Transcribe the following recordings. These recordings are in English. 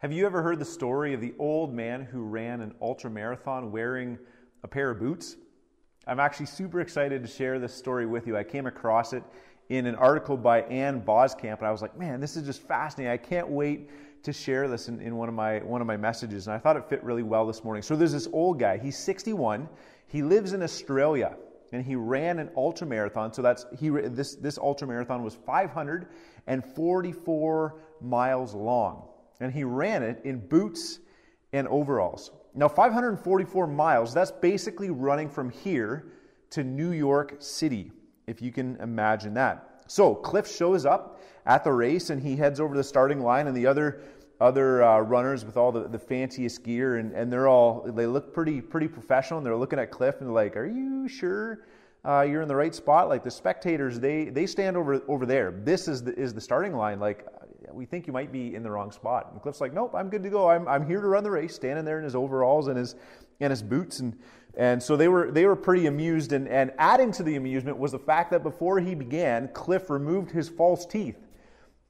Have you ever heard the story of the old man who ran an ultra marathon wearing a pair of boots? I'm actually super excited to share this story with you. I came across it in an article by Ann Voskamp, and I was like, man, this is just fascinating. I can't wait to share this in, in one, of my, one of my messages. And I thought it fit really well this morning. So there's this old guy, he's 61, he lives in Australia, and he ran an ultra marathon. So that's he this this ultra marathon was 544 miles long, and he ran it in boots and overalls. Now 544 miles, that's basically running from here to New York City, if you can imagine that. So Cliff shows up at the race and he heads over the starting line, and the other other uh, runners with all the, the fanciest gear, and, and they're all they look pretty pretty professional. And they're looking at Cliff and they're like, "Are you sure uh, you're in the right spot?" Like the spectators, they they stand over over there. This is the is the starting line. Like we think you might be in the wrong spot. And Cliff's like, "Nope, I'm good to go. I'm I'm here to run the race." Standing there in his overalls and his and his boots and. And so they were, they were pretty amused. And, and adding to the amusement was the fact that before he began, Cliff removed his false teeth.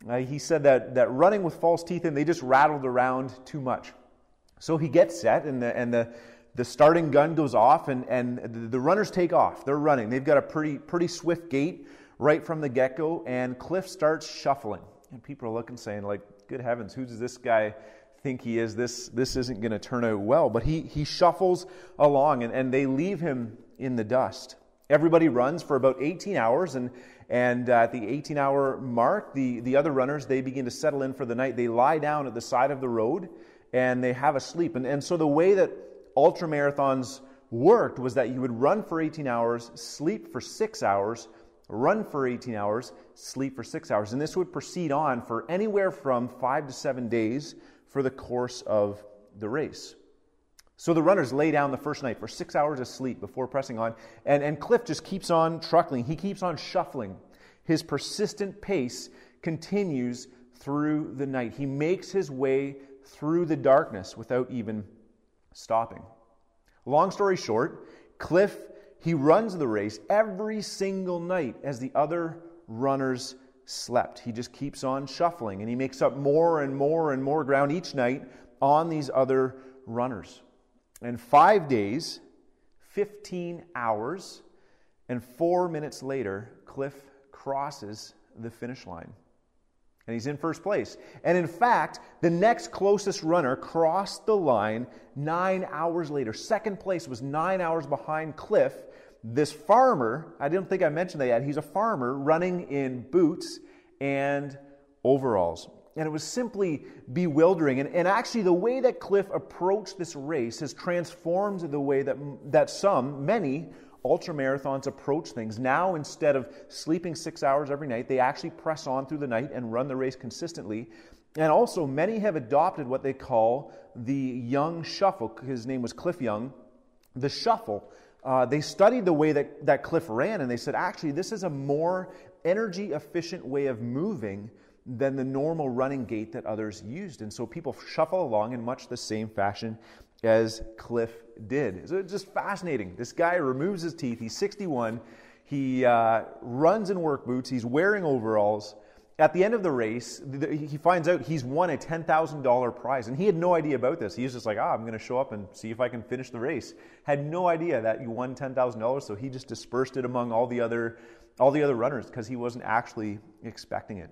Uh, he said that, that running with false teeth and they just rattled around too much. So he gets set, and the, and the, the starting gun goes off, and, and the, the runners take off. They're running. They've got a pretty, pretty swift gait right from the get go, and Cliff starts shuffling. And people are looking, saying, like, good heavens, who does this guy think he is? This, this isn't going to turn out well. But he, he shuffles along, and, and they leave him in the dust. Everybody runs for about 18 hours, and, and uh, at the 18 hour mark, the, the other runners, they begin to settle in for the night. They lie down at the side of the road and they have a sleep. And, and so the way that ultra marathons worked was that you would run for 18 hours, sleep for six hours, run for 18 hours, sleep for six hours. And this would proceed on for anywhere from five to seven days for the course of the race. So the runners lay down the first night for six hours of sleep before pressing on, and, and Cliff just keeps on truckling. He keeps on shuffling. His persistent pace continues through the night. He makes his way through the darkness without even stopping. Long story short, Cliff, he runs the race every single night as the other runners slept. He just keeps on shuffling and he makes up more and more and more ground each night on these other runners. And five days, 15 hours, and four minutes later, Cliff crosses the finish line. And he's in first place. And in fact, the next closest runner crossed the line nine hours later. Second place was nine hours behind Cliff. This farmer, I didn't think I mentioned that yet, he's a farmer running in boots and overalls. And it was simply bewildering. And, and actually, the way that Cliff approached this race has transformed the way that, that some, many, ultra marathons approach things. Now, instead of sleeping six hours every night, they actually press on through the night and run the race consistently. And also, many have adopted what they call the Young Shuffle. His name was Cliff Young. The Shuffle. Uh, they studied the way that, that Cliff ran, and they said, actually, this is a more energy efficient way of moving than the normal running gait that others used. And so people shuffle along in much the same fashion as Cliff did. So it's just fascinating. This guy removes his teeth. He's 61. He uh, runs in work boots. He's wearing overalls. At the end of the race, he finds out he's won a $10,000 prize. And he had no idea about this. He was just like, ah, I'm going to show up and see if I can finish the race. Had no idea that you won $10,000. So he just dispersed it among all the other, all the other runners because he wasn't actually expecting it.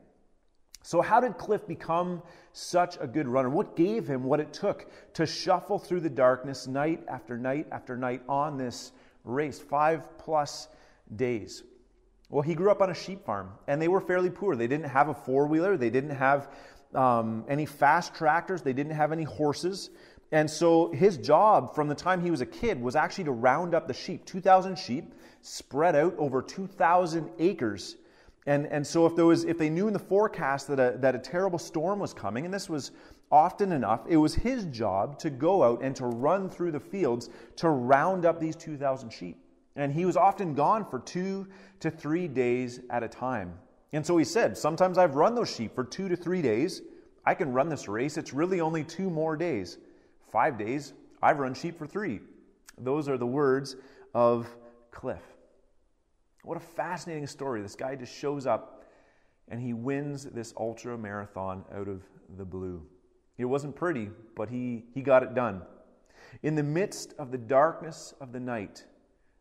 So, how did Cliff become such a good runner? What gave him what it took to shuffle through the darkness night after night after night on this race, five plus days? Well, he grew up on a sheep farm, and they were fairly poor. They didn't have a four wheeler, they didn't have um, any fast tractors, they didn't have any horses. And so his job from the time he was a kid was actually to round up the sheep 2,000 sheep spread out over 2,000 acres and, and so if, there was, if they knew in the forecast that a, that a terrible storm was coming, and this was often enough, it was his job to go out and to run through the fields to round up these 2,000 sheep. And he was often gone for two to three days at a time. And so he said, Sometimes I've run those sheep for two to three days. I can run this race. It's really only two more days. Five days, I've run sheep for three. Those are the words of Cliff. What a fascinating story. This guy just shows up and he wins this ultra marathon out of the blue. It wasn't pretty, but he, he got it done. In the midst of the darkness of the night,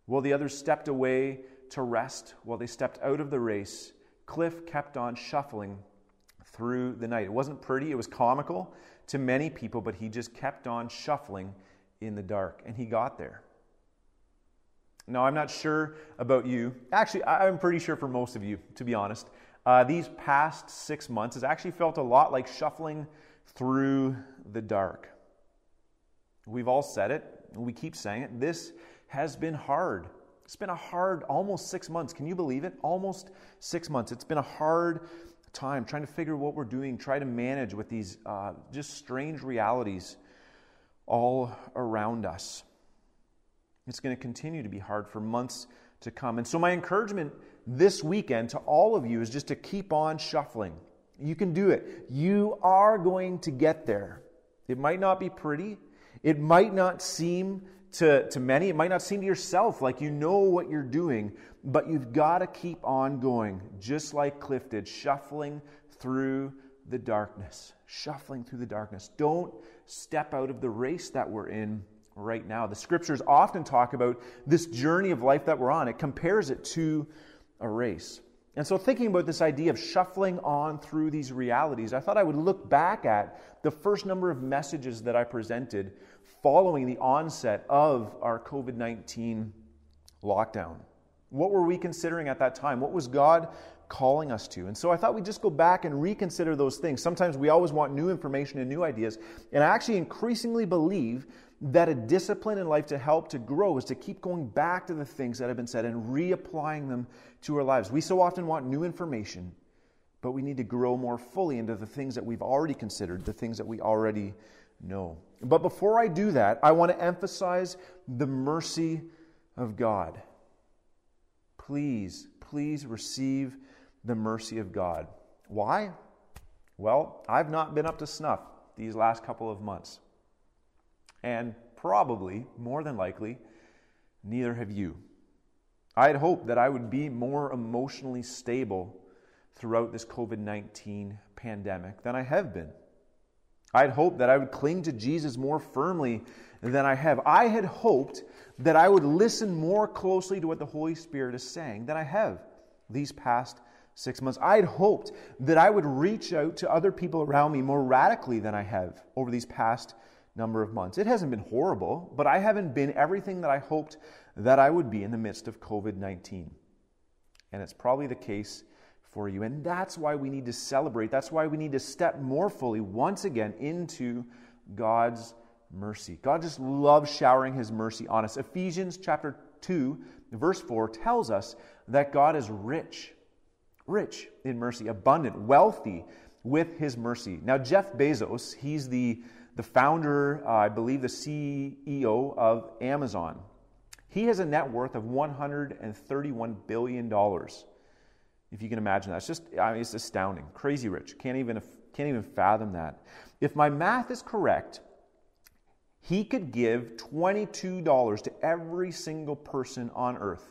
while the others stepped away to rest, while they stepped out of the race, Cliff kept on shuffling through the night. It wasn't pretty, it was comical to many people, but he just kept on shuffling in the dark, and he got there. Now, I'm not sure about you. Actually, I'm pretty sure for most of you, to be honest. Uh, these past six months has actually felt a lot like shuffling through the dark. We've all said it, we keep saying it. This has been hard. It's been a hard almost six months. Can you believe it? Almost six months. It's been a hard time trying to figure what we're doing, try to manage with these uh, just strange realities all around us. It's going to continue to be hard for months to come. And so, my encouragement this weekend to all of you is just to keep on shuffling. You can do it. You are going to get there. It might not be pretty, it might not seem to, to many, it might not seem to yourself like you know what you're doing, but you've got to keep on going, just like Cliff did, shuffling through the darkness. Shuffling through the darkness. Don't step out of the race that we're in right now. The scriptures often talk about this journey of life that we're on, it compares it to a race. And so, thinking about this idea of shuffling on through these realities, I thought I would look back at the first number of messages that I presented following the onset of our COVID 19 lockdown. What were we considering at that time? What was God calling us to? And so I thought we'd just go back and reconsider those things. Sometimes we always want new information and new ideas. And I actually increasingly believe that a discipline in life to help to grow is to keep going back to the things that have been said and reapplying them to our lives. We so often want new information, but we need to grow more fully into the things that we've already considered, the things that we already know. But before I do that, I want to emphasize the mercy of God. Please, please receive the mercy of God. Why? Well, I've not been up to snuff these last couple of months. And probably, more than likely, neither have you. I had hoped that I would be more emotionally stable throughout this COVID 19 pandemic than I have been. I had hoped that I would cling to Jesus more firmly than I have. I had hoped that I would listen more closely to what the Holy Spirit is saying than I have these past six months. I had hoped that I would reach out to other people around me more radically than I have over these past number of months. It hasn't been horrible, but I haven't been everything that I hoped that I would be in the midst of COVID 19. And it's probably the case for you. And that's why we need to celebrate. That's why we need to step more fully once again into God's mercy. God just loves showering his mercy on us. Ephesians chapter 2, verse 4 tells us that God is rich, rich in mercy, abundant, wealthy with his mercy. Now, Jeff Bezos, he's the the founder, uh, I believe the CEO of Amazon. He has a net worth of $131 billion. If you can imagine that. It's just, I mean, it's astounding. Crazy rich. Can't even, can't even fathom that. If my math is correct, he could give $22 to every single person on earth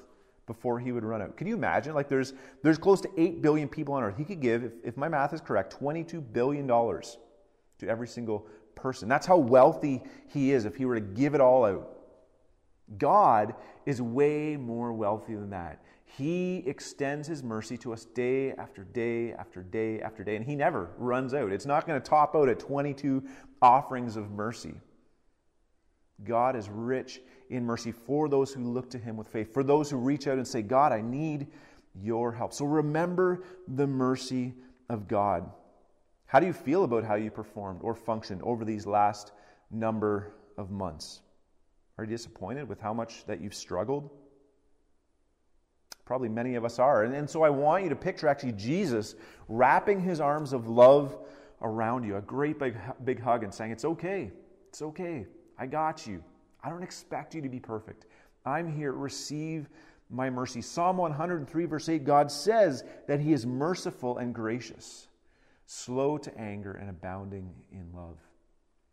before he would run out. Can you imagine? Like there's there's close to 8 billion people on earth. He could give, if, if my math is correct, $22 billion to every single person. That's how wealthy he is if he were to give it all out. God is way more wealthy than that. He extends his mercy to us day after day after day after day, and he never runs out. It's not going to top out at 22 offerings of mercy. God is rich in mercy for those who look to him with faith, for those who reach out and say, God, I need your help. So remember the mercy of God. How do you feel about how you performed or functioned over these last number of months? Are you disappointed with how much that you've struggled? Probably many of us are. And, and so I want you to picture actually Jesus wrapping his arms of love around you, a great big, big hug, and saying, It's okay. It's okay. I got you. I don't expect you to be perfect. I'm here. Receive my mercy. Psalm 103, verse 8, God says that he is merciful and gracious slow to anger, and abounding in love.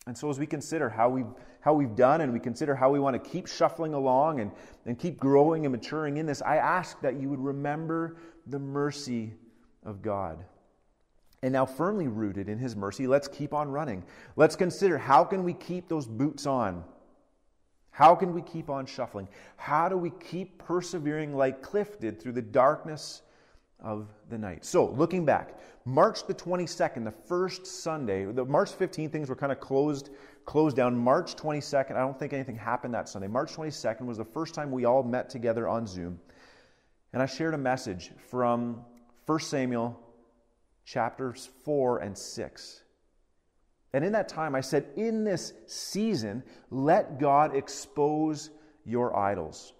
And so, as we consider how we've, how we've done and we consider how we want to keep shuffling along and, and keep growing and maturing in this, I ask that you would remember the mercy of God. And now firmly rooted in his mercy, let's keep on running. Let's consider how can we keep those boots on? How can we keep on shuffling? How do we keep persevering like Cliff did through the darkness of the night? So, looking back, March the 22nd, the first Sunday, the March 15th things were kind of closed closed down. March 22nd, I don't think anything happened that Sunday. March 22nd was the first time we all met together on Zoom. And I shared a message from 1 Samuel chapters 4 and 6. And in that time, I said, in this season, let God expose your idols.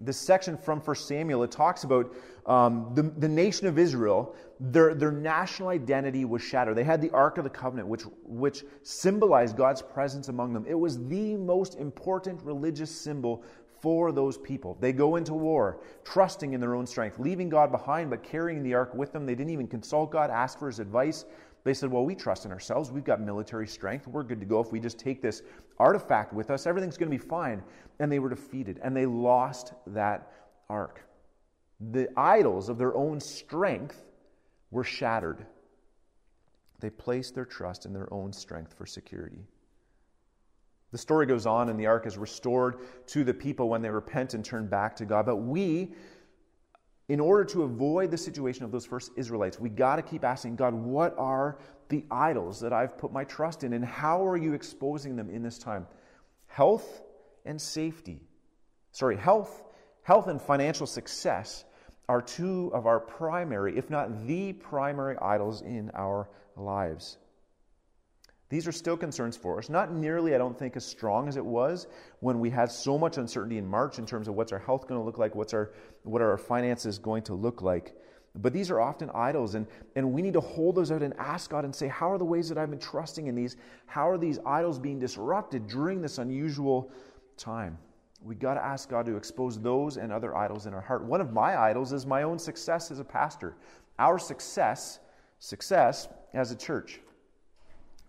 This section from 1 Samuel, it talks about um, the, the nation of Israel, their, their national identity was shattered. They had the Ark of the Covenant, which, which symbolized God's presence among them. It was the most important religious symbol for those people. They go into war trusting in their own strength, leaving God behind, but carrying the ark with them. They didn't even consult God, ask for his advice. They said, Well, we trust in ourselves. We've got military strength. We're good to go. If we just take this artifact with us, everything's going to be fine. And they were defeated, and they lost that ark. The idols of their own strength were shattered. They placed their trust in their own strength for security. The story goes on, and the ark is restored to the people when they repent and turn back to God. But we, in order to avoid the situation of those first Israelites, we got to keep asking God, what are the idols that I've put my trust in, and how are you exposing them in this time? Health and safety. Sorry, health, health and financial success are two of our primary, if not the primary idols in our lives. These are still concerns for us. Not nearly, I don't think, as strong as it was when we had so much uncertainty in March in terms of what's our health going to look like, what's our, what are our finances going to look like. But these are often idols, and, and we need to hold those out and ask God and say, How are the ways that I've been trusting in these? How are these idols being disrupted during this unusual time? We got to ask God to expose those and other idols in our heart. One of my idols is my own success as a pastor. Our success, success as a church.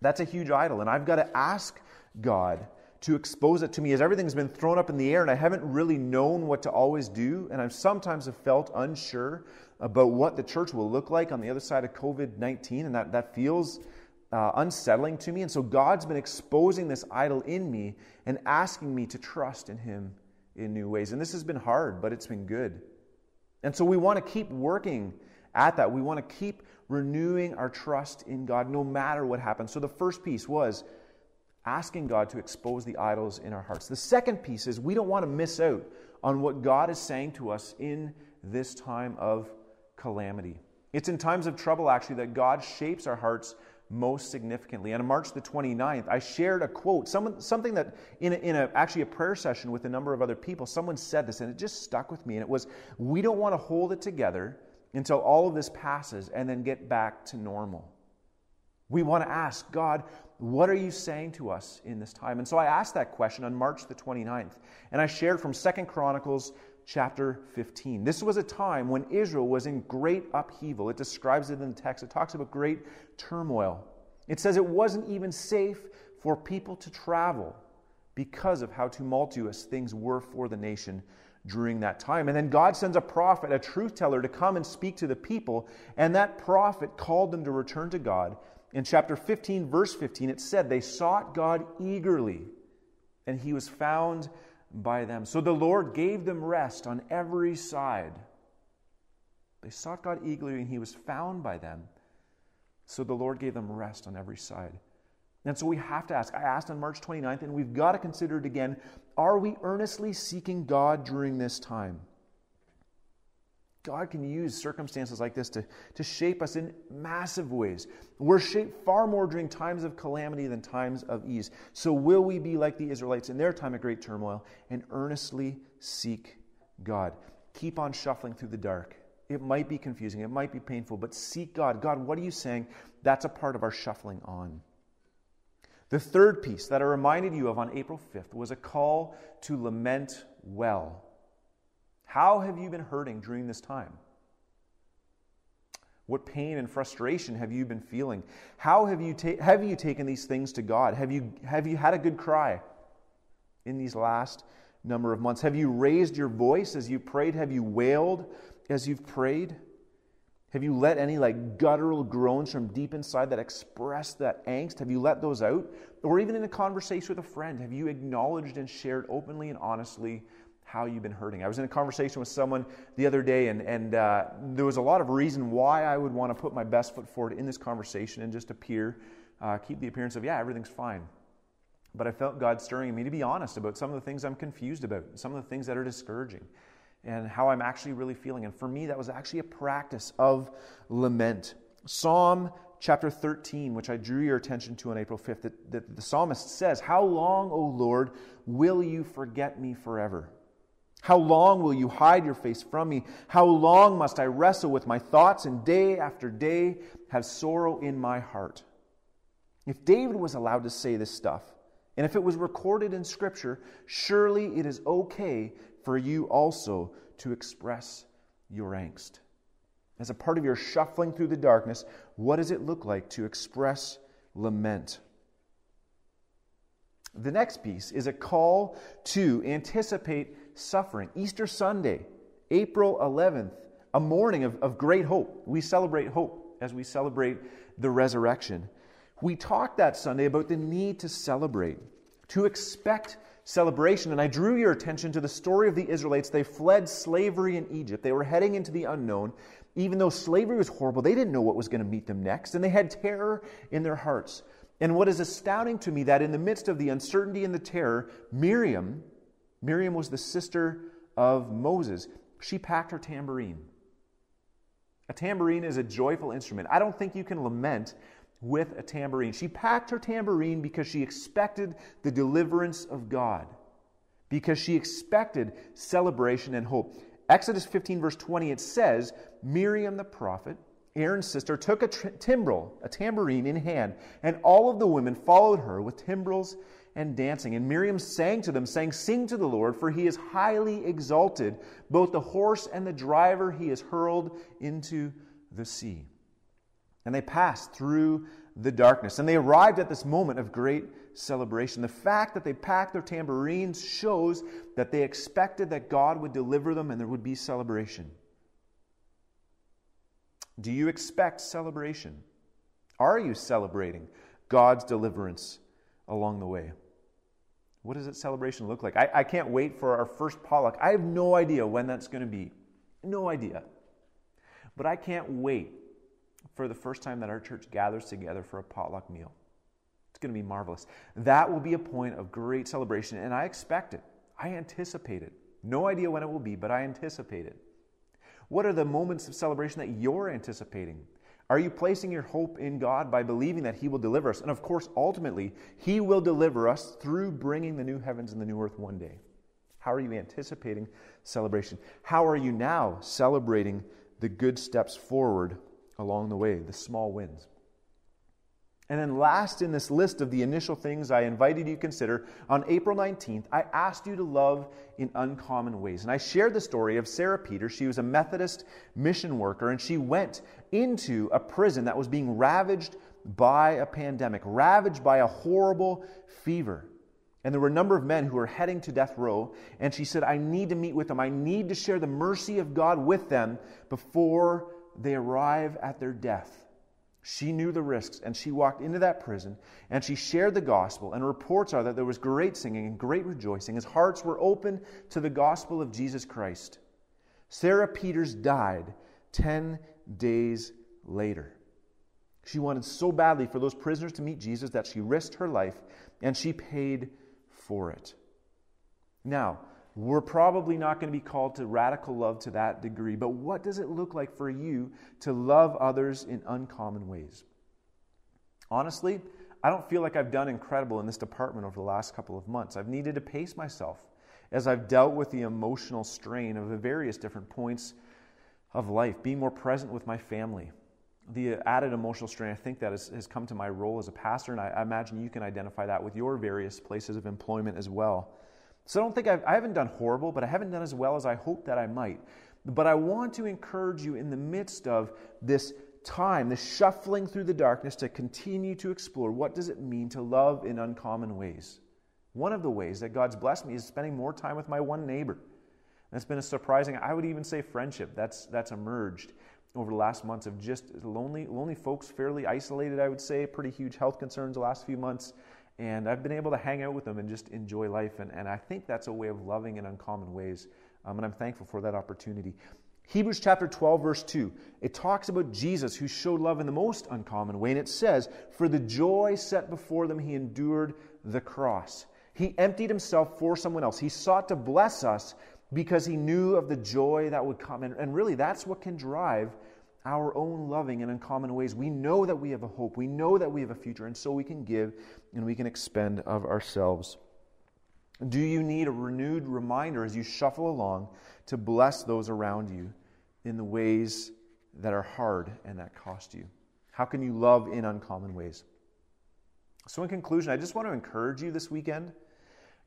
That's a huge idol. And I've got to ask God to expose it to me as everything's been thrown up in the air and I haven't really known what to always do. And I've sometimes have felt unsure about what the church will look like on the other side of COVID 19. And that, that feels uh, unsettling to me. And so God's been exposing this idol in me and asking me to trust in Him in new ways. And this has been hard, but it's been good. And so we want to keep working at that. We want to keep renewing our trust in God no matter what happens. So the first piece was asking God to expose the idols in our hearts. The second piece is we don't want to miss out on what God is saying to us in this time of calamity. It's in times of trouble, actually, that God shapes our hearts most significantly. And on March the 29th, I shared a quote, someone, something that in, a, in a, actually a prayer session with a number of other people, someone said this, and it just stuck with me. And it was, We don't want to hold it together until all of this passes and then get back to normal. We want to ask, God, what are you saying to us in this time? And so I asked that question on March the 29th, and I shared from Second Chronicles chapter 15. This was a time when Israel was in great upheaval. It describes it in the text. It talks about great turmoil. It says it wasn't even safe for people to travel because of how tumultuous things were for the nation during that time. And then God sends a prophet, a truth teller, to come and speak to the people. And that prophet called them to return to God. In chapter 15, verse 15, it said, They sought God eagerly, and he was found by them. So the Lord gave them rest on every side. They sought God eagerly, and he was found by them. So the Lord gave them rest on every side. And so we have to ask. I asked on March 29th, and we've got to consider it again. Are we earnestly seeking God during this time? God can use circumstances like this to, to shape us in massive ways. We're shaped far more during times of calamity than times of ease. So, will we be like the Israelites in their time of great turmoil and earnestly seek God? Keep on shuffling through the dark. It might be confusing, it might be painful, but seek God. God, what are you saying? That's a part of our shuffling on. The third piece that I reminded you of on April 5th was a call to lament well. How have you been hurting during this time? What pain and frustration have you been feeling? How have you, ta- have you taken these things to God? Have you, have you had a good cry in these last number of months? Have you raised your voice as you prayed? Have you wailed as you've prayed? Have you let any like guttural groans from deep inside that express that angst? Have you let those out? Or even in a conversation with a friend, have you acknowledged and shared openly and honestly how you've been hurting? I was in a conversation with someone the other day, and, and uh, there was a lot of reason why I would want to put my best foot forward in this conversation and just appear, uh, keep the appearance of, yeah, everything's fine. But I felt God stirring me to be honest about some of the things I'm confused about, some of the things that are discouraging and how I'm actually really feeling. And for me, that was actually a practice of lament. Psalm chapter 13, which I drew your attention to on April 5th, that, that the psalmist says, How long, O Lord, will you forget me forever? How long will you hide your face from me? How long must I wrestle with my thoughts and day after day have sorrow in my heart? If David was allowed to say this stuff, and if it was recorded in Scripture, surely it is okay for you also to express your angst. As a part of your shuffling through the darkness, what does it look like to express lament? The next piece is a call to anticipate suffering. Easter Sunday, April 11th, a morning of, of great hope. We celebrate hope as we celebrate the resurrection. We talked that Sunday about the need to celebrate, to expect celebration. And I drew your attention to the story of the Israelites. They fled slavery in Egypt. They were heading into the unknown. Even though slavery was horrible, they didn't know what was going to meet them next, and they had terror in their hearts. And what is astounding to me that in the midst of the uncertainty and the terror, Miriam, Miriam was the sister of Moses. She packed her tambourine. A tambourine is a joyful instrument. I don't think you can lament with a tambourine. She packed her tambourine because she expected the deliverance of God, because she expected celebration and hope. Exodus 15, verse 20, it says, Miriam the prophet, Aaron's sister, took a timbrel, a tambourine in hand, and all of the women followed her with timbrels and dancing. And Miriam sang to them, saying, Sing to the Lord, for he is highly exalted. Both the horse and the driver he has hurled into the sea. And they passed through the darkness. And they arrived at this moment of great celebration. The fact that they packed their tambourines shows that they expected that God would deliver them and there would be celebration. Do you expect celebration? Are you celebrating God's deliverance along the way? What does that celebration look like? I, I can't wait for our first potluck. I have no idea when that's going to be. No idea. But I can't wait for the first time that our church gathers together for a potluck meal. It's going to be marvelous. That will be a point of great celebration, and I expect it. I anticipate it. No idea when it will be, but I anticipate it. What are the moments of celebration that you're anticipating? Are you placing your hope in God by believing that He will deliver us? And of course, ultimately, He will deliver us through bringing the new heavens and the new earth one day. How are you anticipating celebration? How are you now celebrating the good steps forward along the way, the small wins. And then, last in this list of the initial things I invited you to consider, on April 19th, I asked you to love in uncommon ways. And I shared the story of Sarah Peters. She was a Methodist mission worker, and she went into a prison that was being ravaged by a pandemic, ravaged by a horrible fever. And there were a number of men who were heading to death row. And she said, I need to meet with them. I need to share the mercy of God with them before they arrive at their death. She knew the risks and she walked into that prison and she shared the gospel. And reports are that there was great singing and great rejoicing as hearts were open to the gospel of Jesus Christ. Sarah Peters died 10 days later. She wanted so badly for those prisoners to meet Jesus that she risked her life and she paid for it. Now, we're probably not going to be called to radical love to that degree, but what does it look like for you to love others in uncommon ways? Honestly, I don't feel like I've done incredible in this department over the last couple of months. I've needed to pace myself as I've dealt with the emotional strain of the various different points of life, being more present with my family. The added emotional strain, I think, that has, has come to my role as a pastor, and I, I imagine you can identify that with your various places of employment as well. So I don't think I've, I haven't done horrible, but I haven't done as well as I hope that I might. But I want to encourage you in the midst of this time, this shuffling through the darkness, to continue to explore what does it mean to love in uncommon ways. One of the ways that God's blessed me is spending more time with my one neighbor. That's been a surprising, I would even say friendship, that's, that's emerged over the last months of just lonely, lonely folks, fairly isolated, I would say, pretty huge health concerns the last few months. And I've been able to hang out with them and just enjoy life. And, and I think that's a way of loving in uncommon ways. Um, and I'm thankful for that opportunity. Hebrews chapter 12, verse 2, it talks about Jesus who showed love in the most uncommon way. And it says, For the joy set before them, he endured the cross. He emptied himself for someone else. He sought to bless us because he knew of the joy that would come. And, and really, that's what can drive our own loving in uncommon ways. We know that we have a hope, we know that we have a future, and so we can give and we can expend of ourselves. Do you need a renewed reminder as you shuffle along to bless those around you in the ways that are hard and that cost you? How can you love in uncommon ways? So, in conclusion, I just want to encourage you this weekend.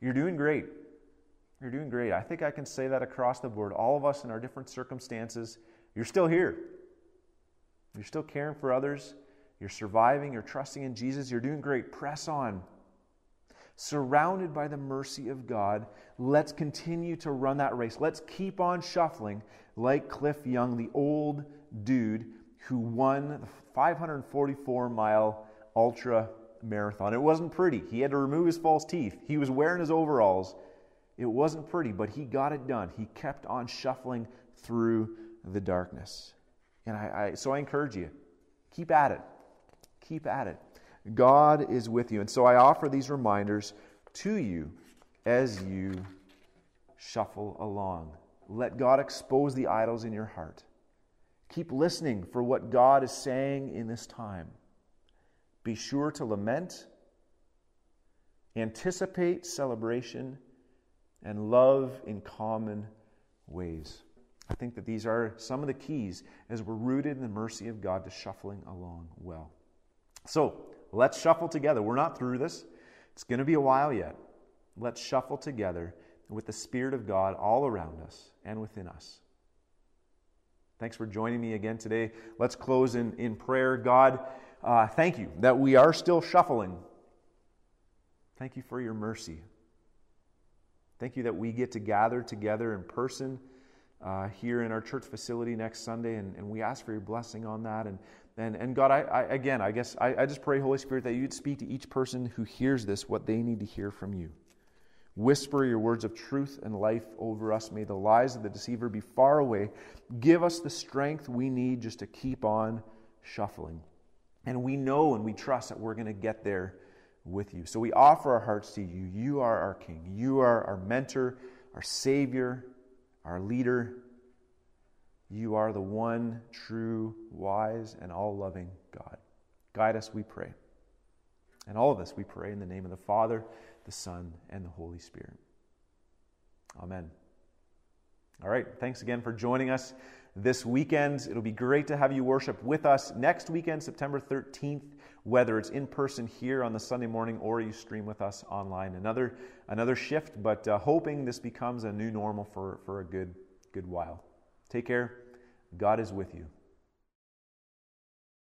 You're doing great. You're doing great. I think I can say that across the board. All of us in our different circumstances, you're still here. You're still caring for others. You're surviving. You're trusting in Jesus. You're doing great. Press on. Surrounded by the mercy of God, let's continue to run that race. Let's keep on shuffling like Cliff Young, the old dude who won the 544 mile ultra marathon. It wasn't pretty. He had to remove his false teeth. He was wearing his overalls. It wasn't pretty, but he got it done. He kept on shuffling through the darkness. And I, I, so I encourage you keep at it. Keep at it. God is with you. And so I offer these reminders to you as you shuffle along. Let God expose the idols in your heart. Keep listening for what God is saying in this time. Be sure to lament, anticipate celebration, and love in common ways. I think that these are some of the keys as we're rooted in the mercy of God to shuffling along well. So let's shuffle together. We're not through this, it's going to be a while yet. Let's shuffle together with the Spirit of God all around us and within us. Thanks for joining me again today. Let's close in, in prayer. God, uh, thank you that we are still shuffling. Thank you for your mercy. Thank you that we get to gather together in person uh, here in our church facility next Sunday, and, and we ask for your blessing on that. And, and, and God, I, I again, I guess I, I just pray, Holy Spirit, that you'd speak to each person who hears this what they need to hear from you. Whisper your words of truth and life over us. May the lies of the deceiver be far away. Give us the strength we need just to keep on shuffling. And we know and we trust that we're going to get there with you. So we offer our hearts to you. You are our King. You are our mentor, our Savior, our leader. You are the one true, wise, and all loving God. Guide us, we pray. And all of us, we pray in the name of the Father, the Son, and the Holy Spirit. Amen. All right, thanks again for joining us this weekend. It'll be great to have you worship with us next weekend, September 13th, whether it's in person here on the Sunday morning or you stream with us online. Another, another shift, but uh, hoping this becomes a new normal for, for a good, good while. Take care. God is with you.